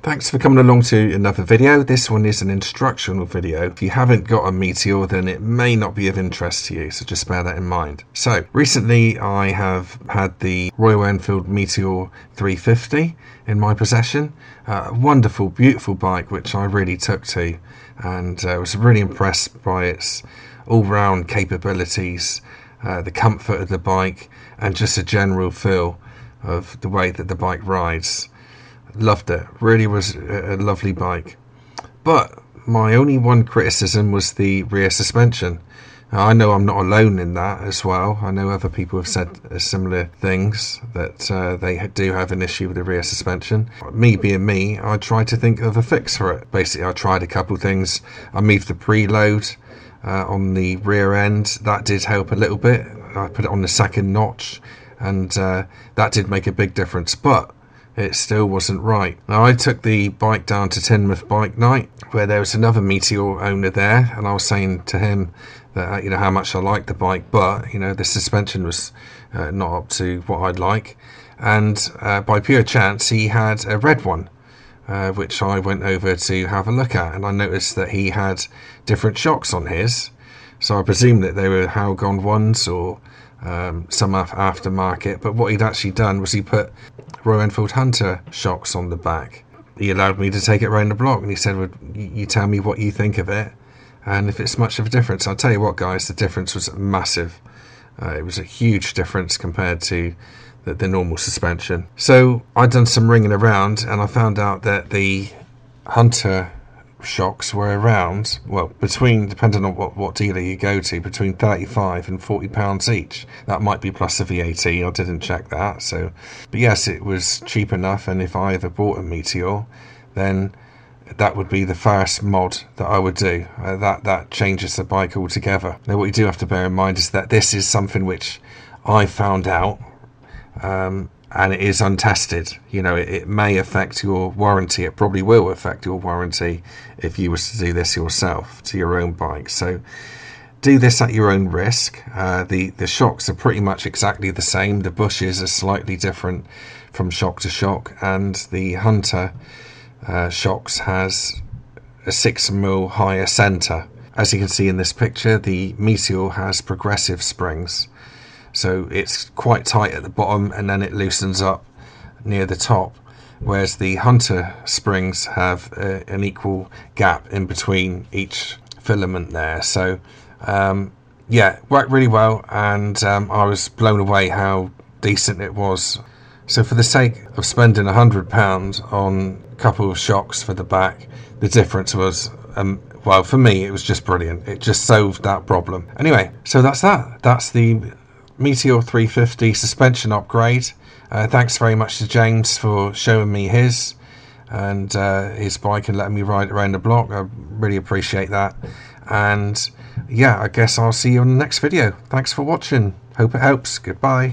Thanks for coming along to another video. This one is an instructional video. If you haven't got a Meteor, then it may not be of interest to you, so just bear that in mind. So, recently I have had the Royal Enfield Meteor 350 in my possession. Uh, a wonderful, beautiful bike, which I really took to, and uh, was really impressed by its all-round capabilities, uh, the comfort of the bike, and just a general feel of the way that the bike rides. Loved it. Really was a lovely bike. But my only one criticism was the rear suspension. I know I'm not alone in that as well. I know other people have said similar things that uh, they do have an issue with the rear suspension. Me being me, I tried to think of a fix for it. Basically, I tried a couple things. I moved the preload uh, on the rear end. That did help a little bit. I put it on the second notch, and uh, that did make a big difference. But it still wasn't right. Now, I took the bike down to Teignmouth Bike Night, where there was another Meteor owner there, and I was saying to him that uh, you know how much I liked the bike, but you know the suspension was uh, not up to what I'd like. And uh, by pure chance, he had a red one, uh, which I went over to have a look at, and I noticed that he had different shocks on his. So I presume that they were Hagon ones or um, some aftermarket. But what he'd actually done was he put Royal Enfield Hunter shocks on the back. He allowed me to take it around the block, and he said, well, "You tell me what you think of it, and if it's much of a difference." I'll tell you what, guys, the difference was massive. Uh, it was a huge difference compared to the, the normal suspension. So I'd done some ringing around, and I found out that the Hunter shocks were around, well, between, depending on what, what dealer you go to, between 35 and 40 pounds each. That might be plus the VAT, I didn't check that. So, but yes, it was cheap enough, and if I ever bought a Meteor, then that would be the first mod that I would do. Uh, that that changes the bike altogether. Now, what you do have to bear in mind is that this is something which I found out um, and it is untested. You know, it, it, may affect your warranty. It probably will affect your warranty if you was to do this yourself to your own bike. So do this at your own risk. Uh, the the shocks are pretty much exactly the same. The bushes are slightly different from shock to shock, and the Hunter uh, shocks has a six mil higher center. As you can see in this picture, the Meteor has progressive springs. So it's quite tight at the bottom and then it loosens up near the top. Whereas the Hunter springs have a, an equal gap in between each filament there. So um, yeah, worked really well and um, I was blown away how decent it was. So for the sake of spending a hundred pounds on a couple of shocks for the back, the difference was um, well for me it was just brilliant. It just solved that problem. Anyway, so that's that. That's the Meteor 350 suspension upgrade. Uh, thanks very much to James for showing me his and uh, his bike and letting me ride around the block. I really appreciate that. And yeah, I guess I'll see you on the next video. Thanks for watching. Hope it helps. Goodbye.